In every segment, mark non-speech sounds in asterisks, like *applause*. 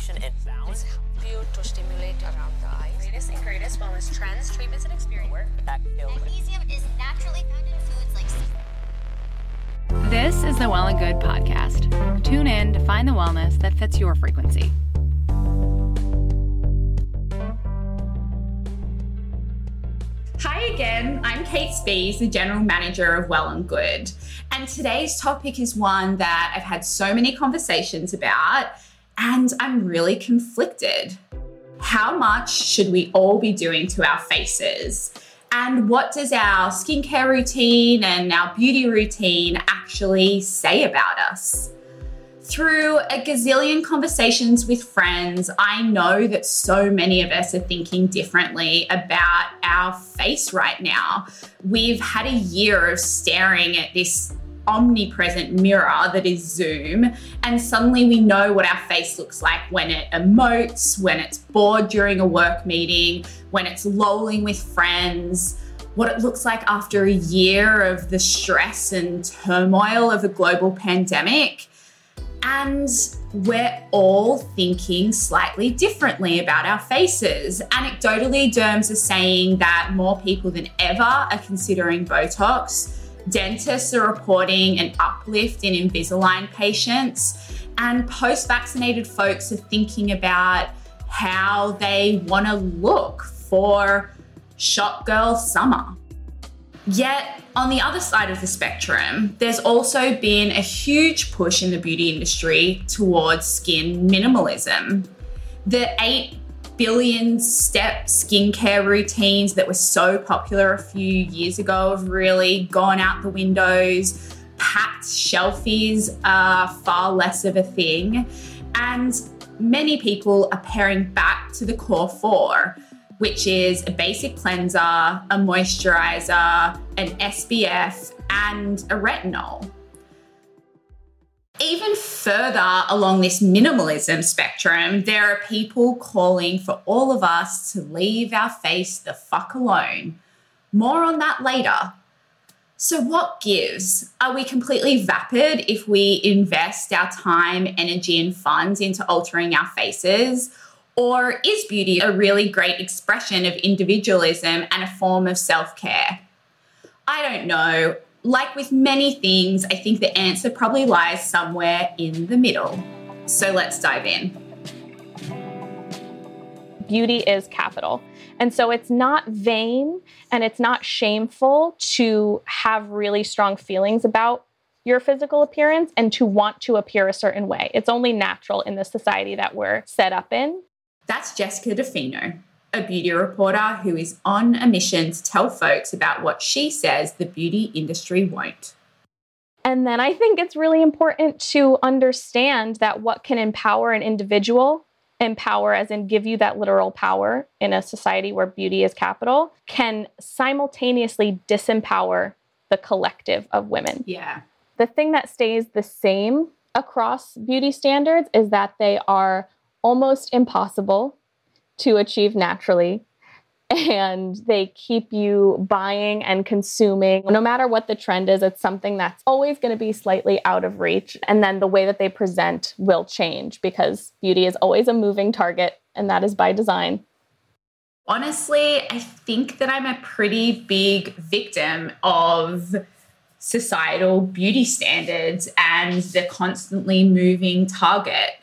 Your coordination and balance. you to stimulate around the eyes. Latest and greatest wellness trends, treatments, and experience. Magnesium is naturally found in foods like This is the Well and Good podcast. Tune in to find the wellness that fits your frequency. Hi again, I'm Kate Spies, the General Manager of Well and Good. And today's topic is one that I've had so many conversations about, and I'm really conflicted. How much should we all be doing to our faces? And what does our skincare routine and our beauty routine actually say about us? Through a gazillion conversations with friends, I know that so many of us are thinking differently about our face right now. We've had a year of staring at this omnipresent mirror that is Zoom, and suddenly we know what our face looks like when it emotes, when it's bored during a work meeting, when it's lolling with friends. What it looks like after a year of the stress and turmoil of a global pandemic. And we're all thinking slightly differently about our faces. Anecdotally, derms are saying that more people than ever are considering Botox. Dentists are reporting an uplift in Invisalign patients. And post vaccinated folks are thinking about how they want to look for Shot Girl Summer. Yet, on the other side of the spectrum, there's also been a huge push in the beauty industry towards skin minimalism. The 8 billion step skincare routines that were so popular a few years ago have really gone out the windows. Packed shelfies are far less of a thing. And many people are paring back to the core four which is a basic cleanser, a moisturizer, an SPF, and a retinol. Even further along this minimalism spectrum, there are people calling for all of us to leave our face the fuck alone. More on that later. So, what gives? Are we completely vapid if we invest our time, energy, and funds into altering our faces? Or is beauty a really great expression of individualism and a form of self care? I don't know. Like with many things, I think the answer probably lies somewhere in the middle. So let's dive in. Beauty is capital. And so it's not vain and it's not shameful to have really strong feelings about your physical appearance and to want to appear a certain way. It's only natural in the society that we're set up in. That's Jessica DeFino, a beauty reporter who is on a mission to tell folks about what she says the beauty industry won't. And then I think it's really important to understand that what can empower an individual, empower as in give you that literal power in a society where beauty is capital, can simultaneously disempower the collective of women. Yeah. The thing that stays the same across beauty standards is that they are almost impossible to achieve naturally. And they keep you buying and consuming. No matter what the trend is, it's something that's always going to be slightly out of reach. And then the way that they present will change because beauty is always a moving target, and that is by design. Honestly, I think that I'm a pretty big victim of societal beauty standards and the constantly moving target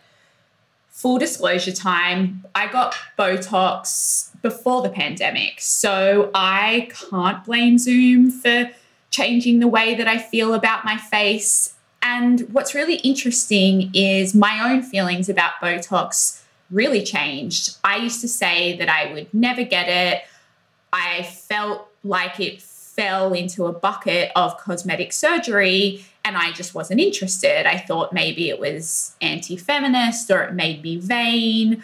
full disclosure time, I got Botox before the pandemic. So I can't blame Zoom for changing the way that I feel about my face. And what's really interesting is my own feelings about Botox really changed. I used to say that I would never get it. I felt like it fell into a bucket of cosmetic surgery and I just wasn't interested. I thought maybe it was anti feminist or it made me vain.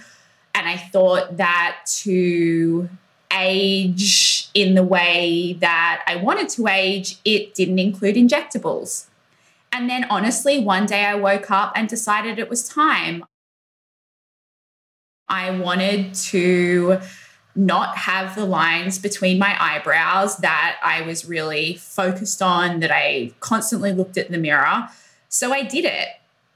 And I thought that to age in the way that I wanted to age, it didn't include injectables. And then honestly, one day I woke up and decided it was time. I wanted to not have the lines between my eyebrows that I was really focused on, that I constantly looked at the mirror. So I did it.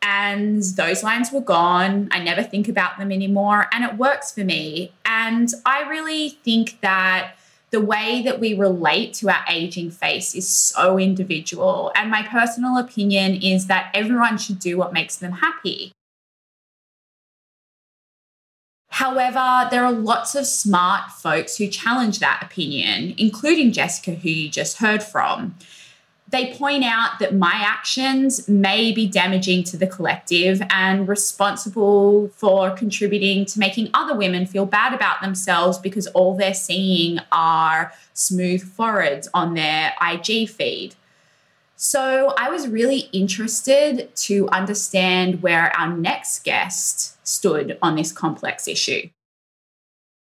And those lines were gone. I never think about them anymore. And it works for me. And I really think that the way that we relate to our aging face is so individual. And my personal opinion is that everyone should do what makes them happy. However, there are lots of smart folks who challenge that opinion, including Jessica, who you just heard from. They point out that my actions may be damaging to the collective and responsible for contributing to making other women feel bad about themselves because all they're seeing are smooth foreheads on their IG feed. So I was really interested to understand where our next guest stood on this complex issue.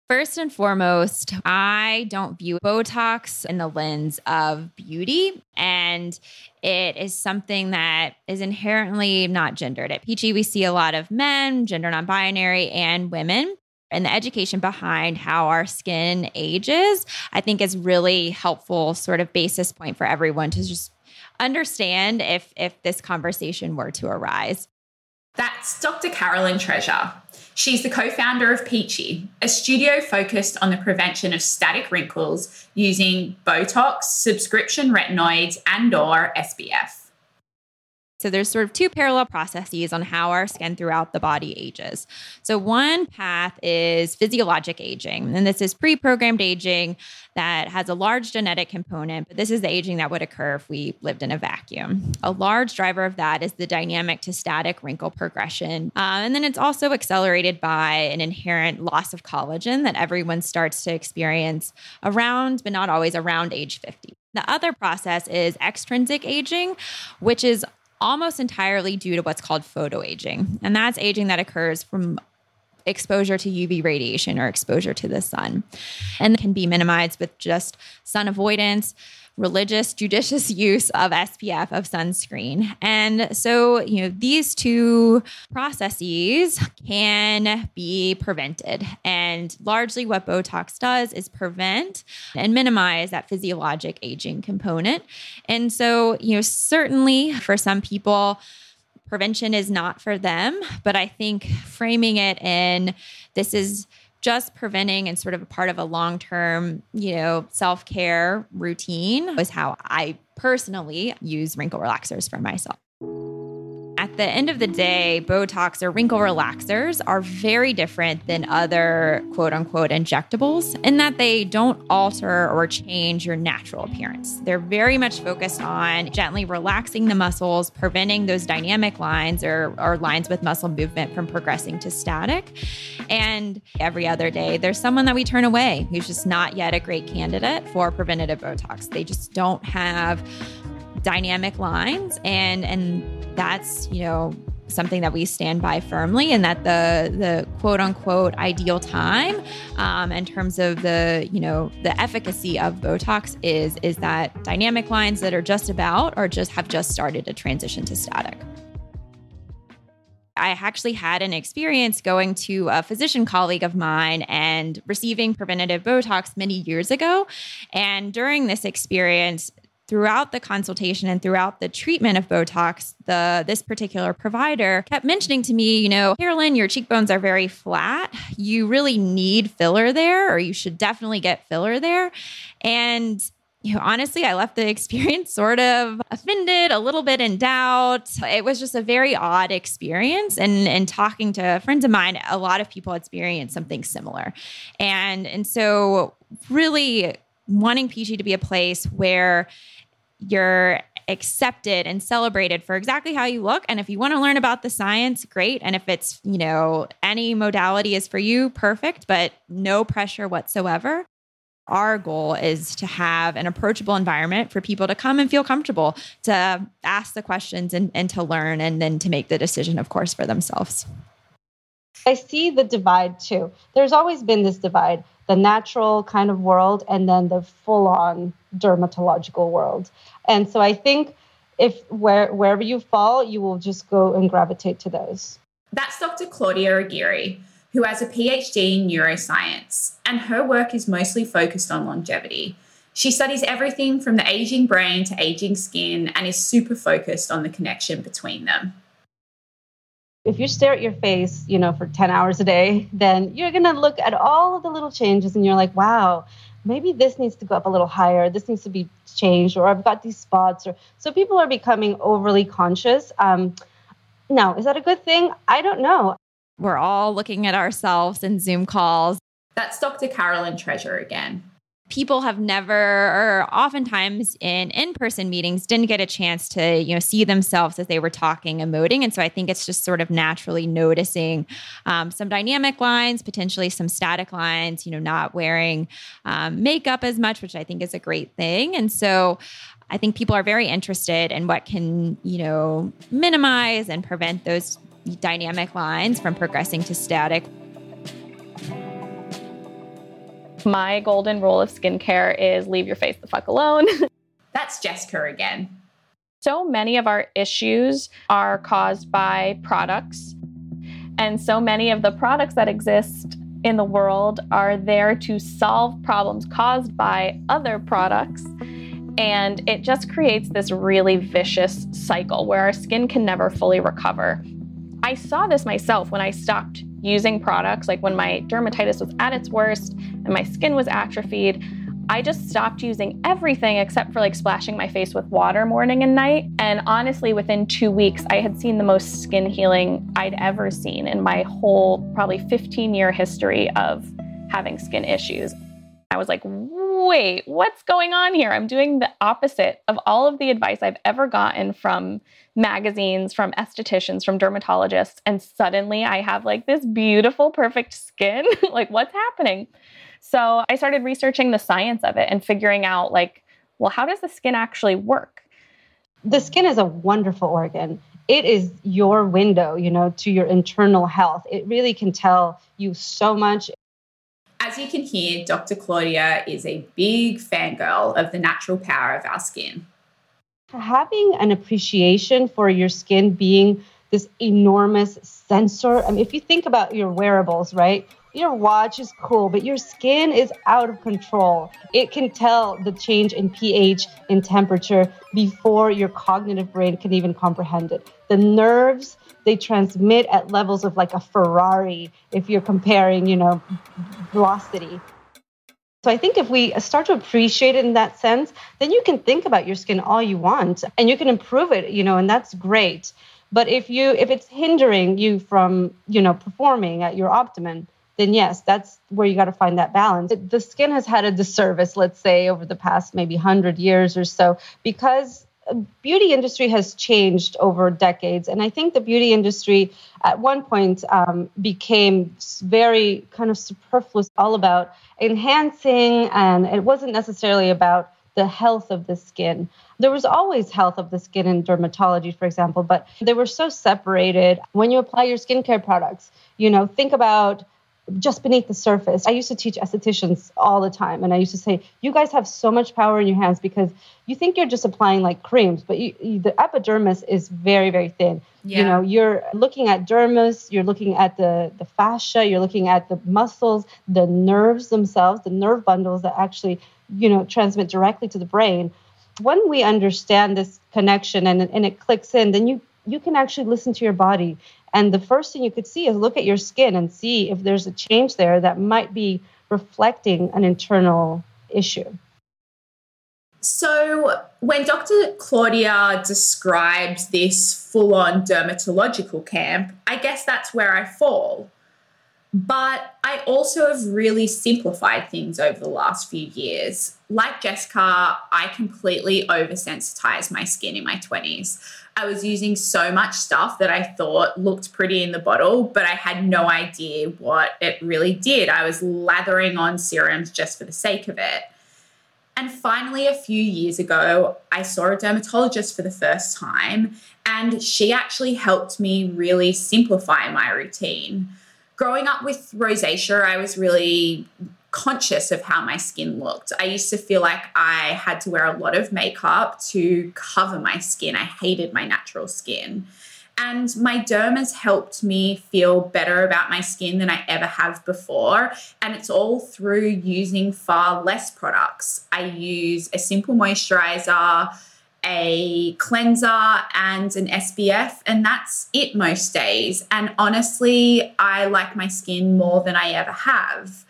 First and foremost, I don't view Botox in the lens of beauty. And it is something that is inherently not gendered. At Peachy, we see a lot of men, gender non binary, and women. And the education behind how our skin ages, I think, is really helpful, sort of basis point for everyone to just understand if if this conversation were to arise. That's Dr. Carolyn Treasure. She's the co-founder of Peachy, a studio focused on the prevention of static wrinkles using Botox, subscription retinoids, and or SPF. So there's sort of two parallel processes on how our skin throughout the body ages. So one path is physiologic aging, and this is pre-programmed aging that has a large genetic component, but this is the aging that would occur if we lived in a vacuum. A large driver of that is the dynamic to static wrinkle progression. Uh, and then it's also accelerated by an inherent loss of collagen that everyone starts to experience around, but not always around age 50. The other process is extrinsic aging, which is almost entirely due to what's called photoaging. And that's aging that occurs from exposure to UV radiation or exposure to the sun and can be minimized with just sun avoidance religious, judicious *laughs* use of SPF of sunscreen. And so, you know, these two processes can be prevented. And largely what Botox does is prevent and minimize that physiologic aging component. And so, you know, certainly for some people, prevention is not for them, but I think framing it in this is just preventing and sort of a part of a long term, you know, self care routine was how I personally use wrinkle relaxers for myself. At the end of the day, Botox or wrinkle relaxers are very different than other quote unquote injectables in that they don't alter or change your natural appearance. They're very much focused on gently relaxing the muscles, preventing those dynamic lines or, or lines with muscle movement from progressing to static. And every other day, there's someone that we turn away who's just not yet a great candidate for preventative Botox. They just don't have dynamic lines and and that's you know something that we stand by firmly and that the the quote unquote ideal time um, in terms of the you know the efficacy of botox is is that dynamic lines that are just about or just have just started to transition to static I actually had an experience going to a physician colleague of mine and receiving preventative Botox many years ago. And during this experience, throughout the consultation and throughout the treatment of Botox, the this particular provider kept mentioning to me, you know, Carolyn, your cheekbones are very flat. You really need filler there, or you should definitely get filler there. And you know, honestly, I left the *laughs* experience sort of offended, a little bit in doubt. It was just a very odd experience. And and talking to friends of mine, a lot of people experienced something similar. And and so really wanting Peachy to be a place where you're accepted and celebrated for exactly how you look. And if you want to learn about the science great. And if it's you know any modality is for you perfect but no pressure whatsoever. Our goal is to have an approachable environment for people to come and feel comfortable to ask the questions and, and to learn and then to make the decision of course for themselves. I see the divide too. There's always been this divide the natural kind of world and then the full on dermatological world. And so I think if where, wherever you fall, you will just go and gravitate to those. That's Dr. Claudia Aguirre, who has a PhD in neuroscience, and her work is mostly focused on longevity. She studies everything from the aging brain to aging skin and is super focused on the connection between them if you stare at your face, you know, for 10 hours a day, then you're going to look at all of the little changes and you're like, wow, maybe this needs to go up a little higher. This needs to be changed, or I've got these spots. Or so people are becoming overly conscious. Um, now, is that a good thing? I don't know. We're all looking at ourselves in Zoom calls. That's Dr. Carolyn Treasure again people have never or oftentimes in in-person meetings didn't get a chance to you know see themselves as they were talking emoting. And so i think it's just sort of naturally noticing um, some dynamic lines potentially some static lines you know not wearing um, makeup as much which i think is a great thing. And so i think people are very interested in what can you know minimize and prevent those dynamic lines from progressing to static My golden rule of skincare is leave your face the fuck alone. *laughs* That's Jessica again. So many of our issues are caused by products. And so many of the products that exist in the world are there to solve problems caused by other products. And it just creates this really vicious cycle where our skin can never fully recover. I saw this myself when I stopped using products, like when my dermatitis was at its worst and my skin was atrophied. I just stopped using everything except for like splashing my face with water morning and night. And honestly, within two weeks, I had seen the most skin healing I'd ever seen in my whole probably 15 year history of having skin issues. I was like, wait, what's going on here? I'm doing the opposite of all of the advice I've ever gotten from magazines, from estheticians, from dermatologists. And suddenly I have like this beautiful, perfect skin. *laughs* like, what's happening? So I started researching the science of it and figuring out, like, well, how does the skin actually work? The skin is a wonderful organ. It is your window, you know, to your internal health. It really can tell you so much. As you can hear, Dr. Claudia is a big fangirl of the natural power of our skin. Having an appreciation for your skin being this enormous sensor. I mean, if you think about your wearables, right? Your watch is cool, but your skin is out of control. It can tell the change in pH, in temperature, before your cognitive brain can even comprehend it. The nerves they transmit at levels of like a Ferrari if you're comparing, you know, velocity. So I think if we start to appreciate it in that sense, then you can think about your skin all you want and you can improve it, you know, and that's great. But if you if it's hindering you from, you know, performing at your optimum, then yes, that's where you got to find that balance. The skin has had a disservice, let's say, over the past maybe 100 years or so because beauty industry has changed over decades. And i think the beauty industry at one point um, became very kind of superfluous all about enhancing and it wasn't necessarily about the health of the skin. There was always health of the skin in dermatology for example but they were so separated. When you apply your skincare products you know think about just beneath the surface. I used to teach estheticians all the time, and I used to say, "You guys have so much power in your hands because you think you're just applying like creams, but you, you, the epidermis is very, very thin. Yeah. You know, you're looking at dermis, you're looking at the the fascia, you're looking at the muscles, the nerves themselves, the nerve bundles that actually, you know, transmit directly to the brain. When we understand this connection and and it clicks in, then you you can actually listen to your body and the first thing you could see is look at your skin and see if there's a change there that might be reflecting an internal issue. So, when Dr. Claudia describes this full on dermatological camp, I guess that's where I fall. But I also have really simplified things over the last few years. Like Jessica, I completely oversensitized my skin in my 20s. I was using so much stuff that I thought looked pretty in the bottle, but I had no idea what it really did. I was lathering on serums just for the sake of it. And finally, a few years ago, I saw a dermatologist for the first time, and she actually helped me really simplify my routine growing up with rosacea, I was really conscious of how my skin looked. I used to feel like I had to wear a lot of makeup to cover my skin. I hated my natural skin. And my derm has helped me feel better about my skin than I ever have before. And it's all through using far less products. I use a simple moisturizer a cleanser and an SPF, and that's it most days. And honestly, I like my skin more than I ever have.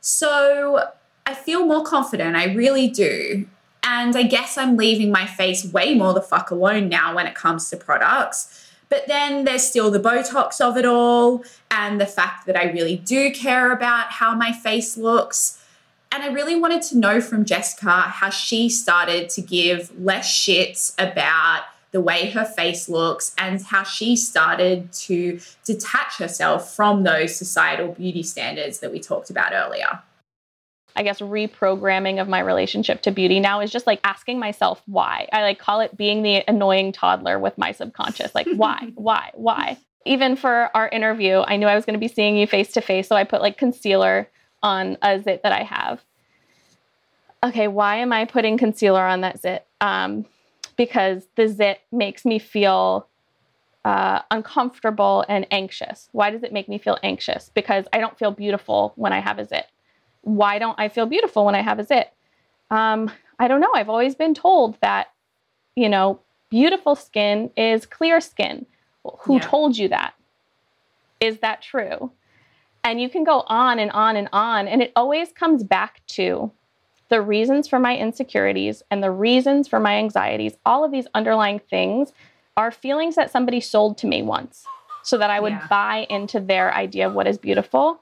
So I feel more confident, I really do. And I guess I'm leaving my face way more the fuck alone now when it comes to products. But then there's still the Botox of it all, and the fact that I really do care about how my face looks. And I really wanted to know from Jessica how she started to give less shits about the way her face looks and how she started to detach herself from those societal beauty standards that we talked about earlier. I guess reprogramming of my relationship to beauty now is just like asking myself why. I like call it being the annoying toddler with my subconscious. Like *laughs* why, why, why? Even for our interview, I knew I was going to be seeing you face to face, so I put like concealer on a zit that I have. Okay, why am I putting concealer on that zit? Um, because the zit makes me feel uh, uncomfortable and anxious. Why does it make me feel anxious? Because I don't feel beautiful when I have a zit. Why don't I feel beautiful when I have a zit? Um, I don't know. I've always been told that, you know, beautiful skin is clear skin. Who yeah. told you that? Is that true? And you can go on and on and on. And it always comes back to the reasons for my insecurities and the reasons for my anxieties, all of these underlying things are feelings that somebody sold to me once so that I would yeah. buy into their idea of what is beautiful,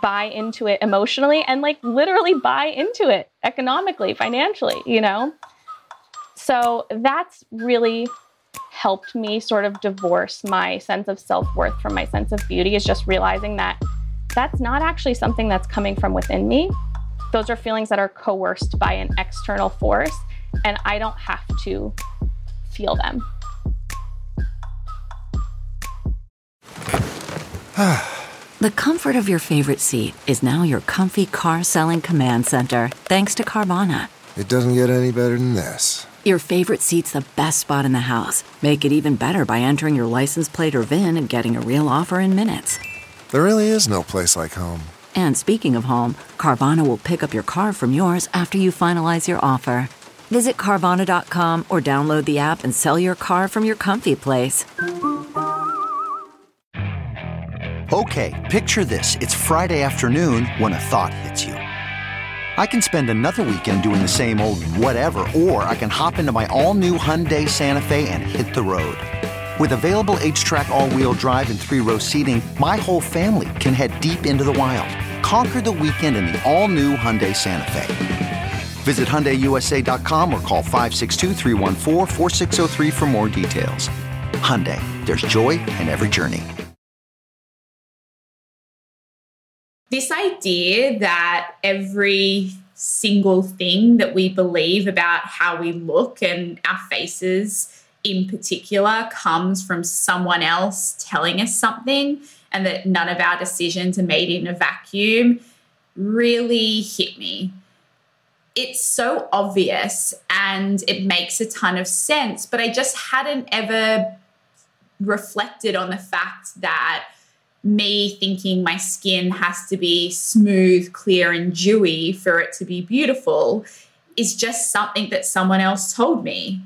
buy into it emotionally, and like literally buy into it economically, financially, you know? So that's really helped me sort of divorce my sense of self worth from my sense of beauty, is just realizing that that's not actually something that's coming from within me. Those are feelings that are coerced by an external force, and I don't have to feel them. *sighs* the comfort of your favorite seat is now your comfy car selling command center, thanks to Carvana. It doesn't get any better than this. Your favorite seat's the best spot in the house. Make it even better by entering your license plate or VIN and getting a real offer in minutes. There really is no place like home. And speaking of home, Carvana will pick up your car from yours after you finalize your offer. Visit Carvana.com or download the app and sell your car from your comfy place. Okay, picture this. It's Friday afternoon when a thought hits you. I can spend another weekend doing the same old whatever, or I can hop into my all new Hyundai Santa Fe and hit the road. With available HTRAC all-wheel drive and three-row seating, my whole family can head deep into the wild. Conquer the weekend in the all-new Hyundai Santa Fe. Visit HyundaiUSA.com or call 562 for more details. Hyundai, there's joy in every journey. This idea that every single thing that we believe about how we look and our faces in particular comes from someone else telling us something and that none of our decisions are made in a vacuum really hit me. It's so obvious and it makes a ton of sense, but I just hadn't ever reflected on the fact that me thinking my skin has to be smooth, clear, and dewy for it to be beautiful is just something that someone else told me.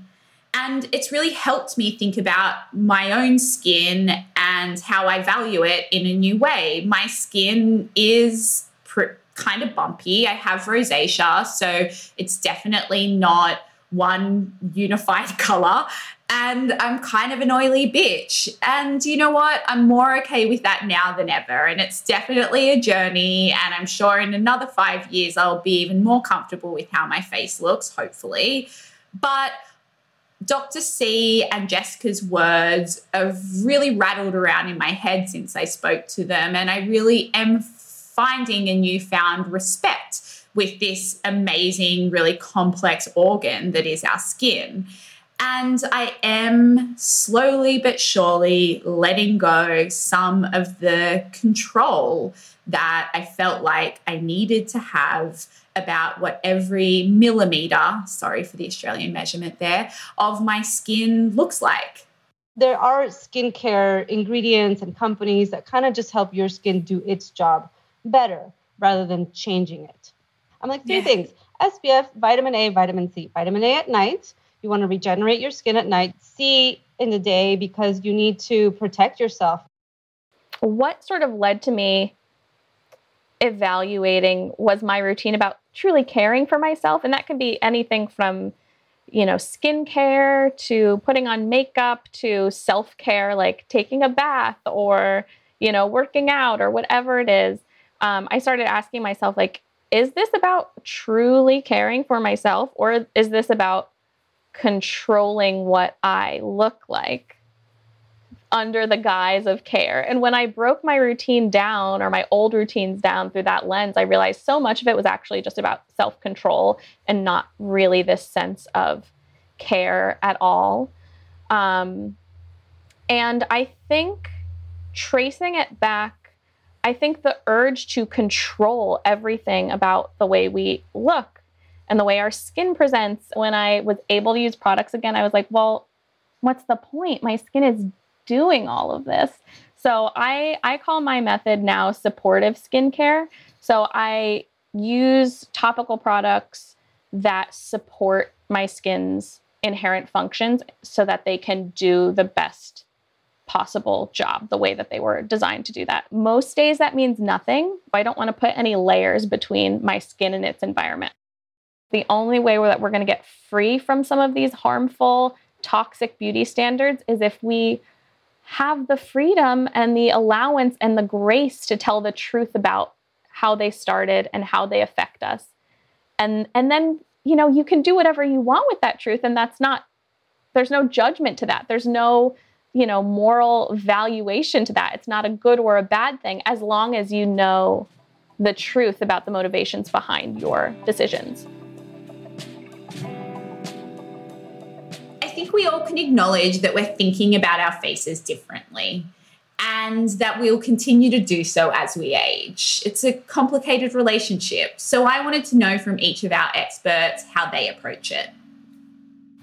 And it's really helped me think about my own skin and how I value it in a new way. My skin is pr- kind of bumpy. I have rosacea, so it's definitely not one unified *laughs* color. And I'm kind of an oily bitch. And you know what? I'm more okay with that now than ever. And it's definitely a journey. And I'm sure in another five years, I'll be even more comfortable with how my face looks, hopefully. But Dr. C and Jessica's words have really rattled around in my head since I spoke to them. And I really am finding a newfound respect with this amazing, really complex organ that is our skin. And I am slowly but surely letting go some of the control that I felt like I needed to have about what every millimeter, sorry for the Australian measurement there, of my skin looks like. There are skincare ingredients and companies that kind of just help your skin do its job better rather than changing it. I'm like, three yeah. things SPF, vitamin A, vitamin C. Vitamin A at night, you want to regenerate your skin at night. C in the day because you need to protect yourself. What sort of led to me evaluating was my routine about truly caring for myself? And that can be anything from you know, skincare to putting on makeup to self care, like taking a bath or, you know, working out or whatever it is. Um, I started asking myself, like, is this about truly caring for myself or is this about controlling what I look like under the guise of care? And when I broke my routine down or my old routines down through that lens, I realized so much of it was actually just about self control and not really this sense of care at all. Um, and I think tracing it back I think the urge to control everything about the way we look and the way our skin presents, when I was able to use products again, I was like, well, what's the point? My skin is doing all of this. So I, I call my method now supportive skincare. So I use topical products that support my skin's inherent functions so that they can do the best possible job the way that they were designed to do that. Most days that means nothing. I don't want to put any layers between my skin and its environment. The only way that we're going to get free from some of these harmful, toxic beauty standards is if we have the freedom and the allowance and the grace to tell the truth about how they started and how they affect us. And and then, you know, you can do whatever you want with that truth and that's not there's no judgment to that. There's no you know, moral valuation to that. It's not a good or a bad thing as long as you know the truth about the motivations behind your decisions. Think we all can acknowledge that we're thinking about our faces differently and that we'll continue to do so as we age. It's a complicated relationship. So I wanted to know from each of our experts how they approach it.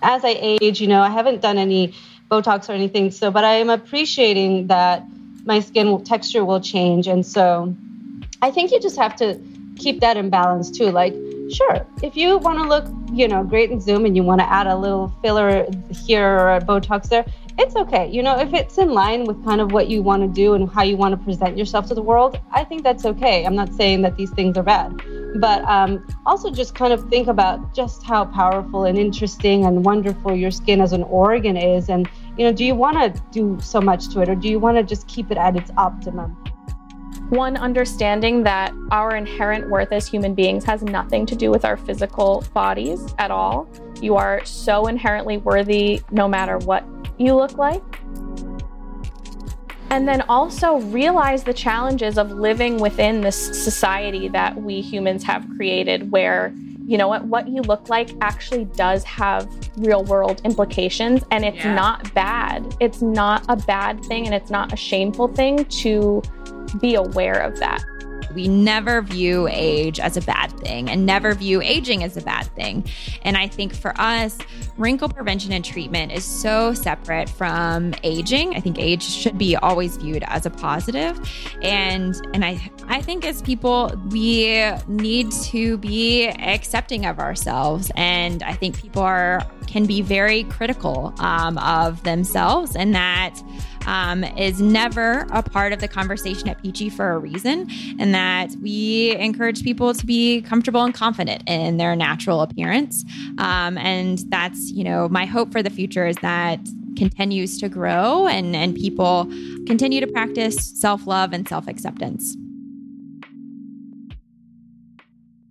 As I age, you know, I haven't done any Botox or anything. So, but I am appreciating that my skin texture will change. And so I think you just have to keep that in balance too. Like, sure, if you want to look, you know, great in Zoom and you want to add a little filler here or a Botox there, it's okay. You know, if it's in line with kind of what you want to do and how you want to present yourself to the world, I think that's okay. I'm not saying that these things are bad, but um, also just kind of think about just how powerful and interesting and wonderful your skin as an organ is. And, you know, do you want to do so much to it or do you want to just keep it at its optimum? One, understanding that our inherent worth as human beings has nothing to do with our physical bodies at all. You are so inherently worthy no matter what you look like. And then also realize the challenges of living within this society that we humans have created, where, you know what, what you look like actually does have real world implications. And it's yeah. not bad. It's not a bad thing and it's not a shameful thing to be aware of that. We never view age as a bad thing and never view aging as a bad thing. And I think for us, wrinkle prevention and treatment is so separate from aging. I think age should be always viewed as a positive. And and I I think as people we need to be accepting of ourselves. And I think people are can be very critical um, of themselves and that um, is never a part of the conversation at Peachy for a reason, and that we encourage people to be comfortable and confident in their natural appearance. Um, and that's, you know, my hope for the future is that continues to grow and, and people continue to practice self love and self acceptance.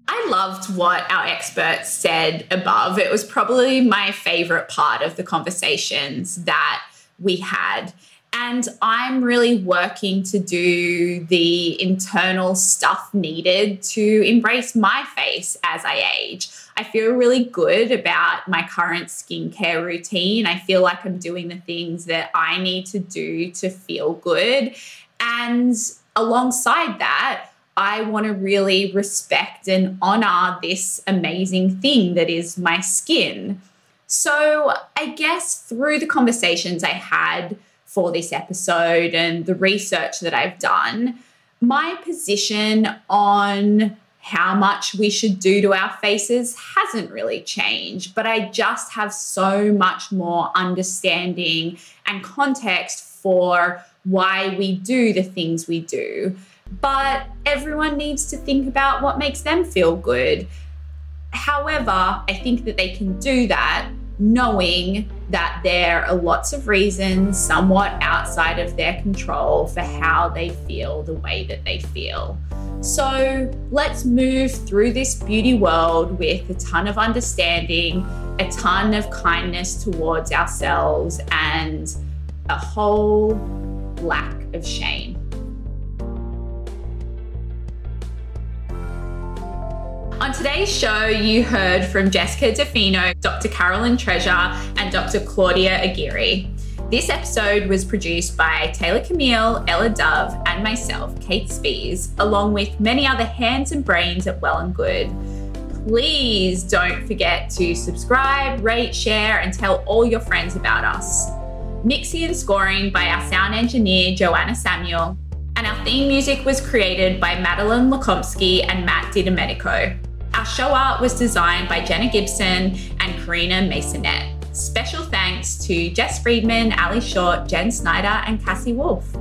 I loved what our experts said above. It was probably my favorite part of the conversations that we had. And I'm really working to do the internal stuff needed to embrace my face as I age. I feel really good about my current skincare routine. I feel like I'm doing the things that I need to do to feel good. And alongside that, I want to really respect and honor this amazing thing that is my skin. So, I guess through the conversations I had for this episode and the research that I've done, my position on how much we should do to our faces hasn't really changed, but I just have so much more understanding and context for why we do the things we do. But everyone needs to think about what makes them feel good. However, I think that they can do that knowing that there are lots of reasons, somewhat outside of their control, for how they feel the way that they feel. So let's move through this beauty world with a ton of understanding, a ton of kindness towards ourselves, and a whole lack of shame. On today's show, you heard from Jessica DeFino, Dr. Carolyn Treasure, and Dr. Claudia Aguirre. This episode was produced by Taylor Camille, Ella Dove, and myself, Kate Spies, along with many other hands and brains at Well and Good. Please don't forget to subscribe, rate, share, and tell all your friends about us. Mixing and scoring by our sound engineer, Joanna Samuel, and our theme music was created by Madeline Lakomsky and Matt DiDomenico. Our show art was designed by Jenna Gibson and Karina Masonette. Special thanks to Jess Friedman, Ali Short, Jen Snyder, and Cassie Wolf.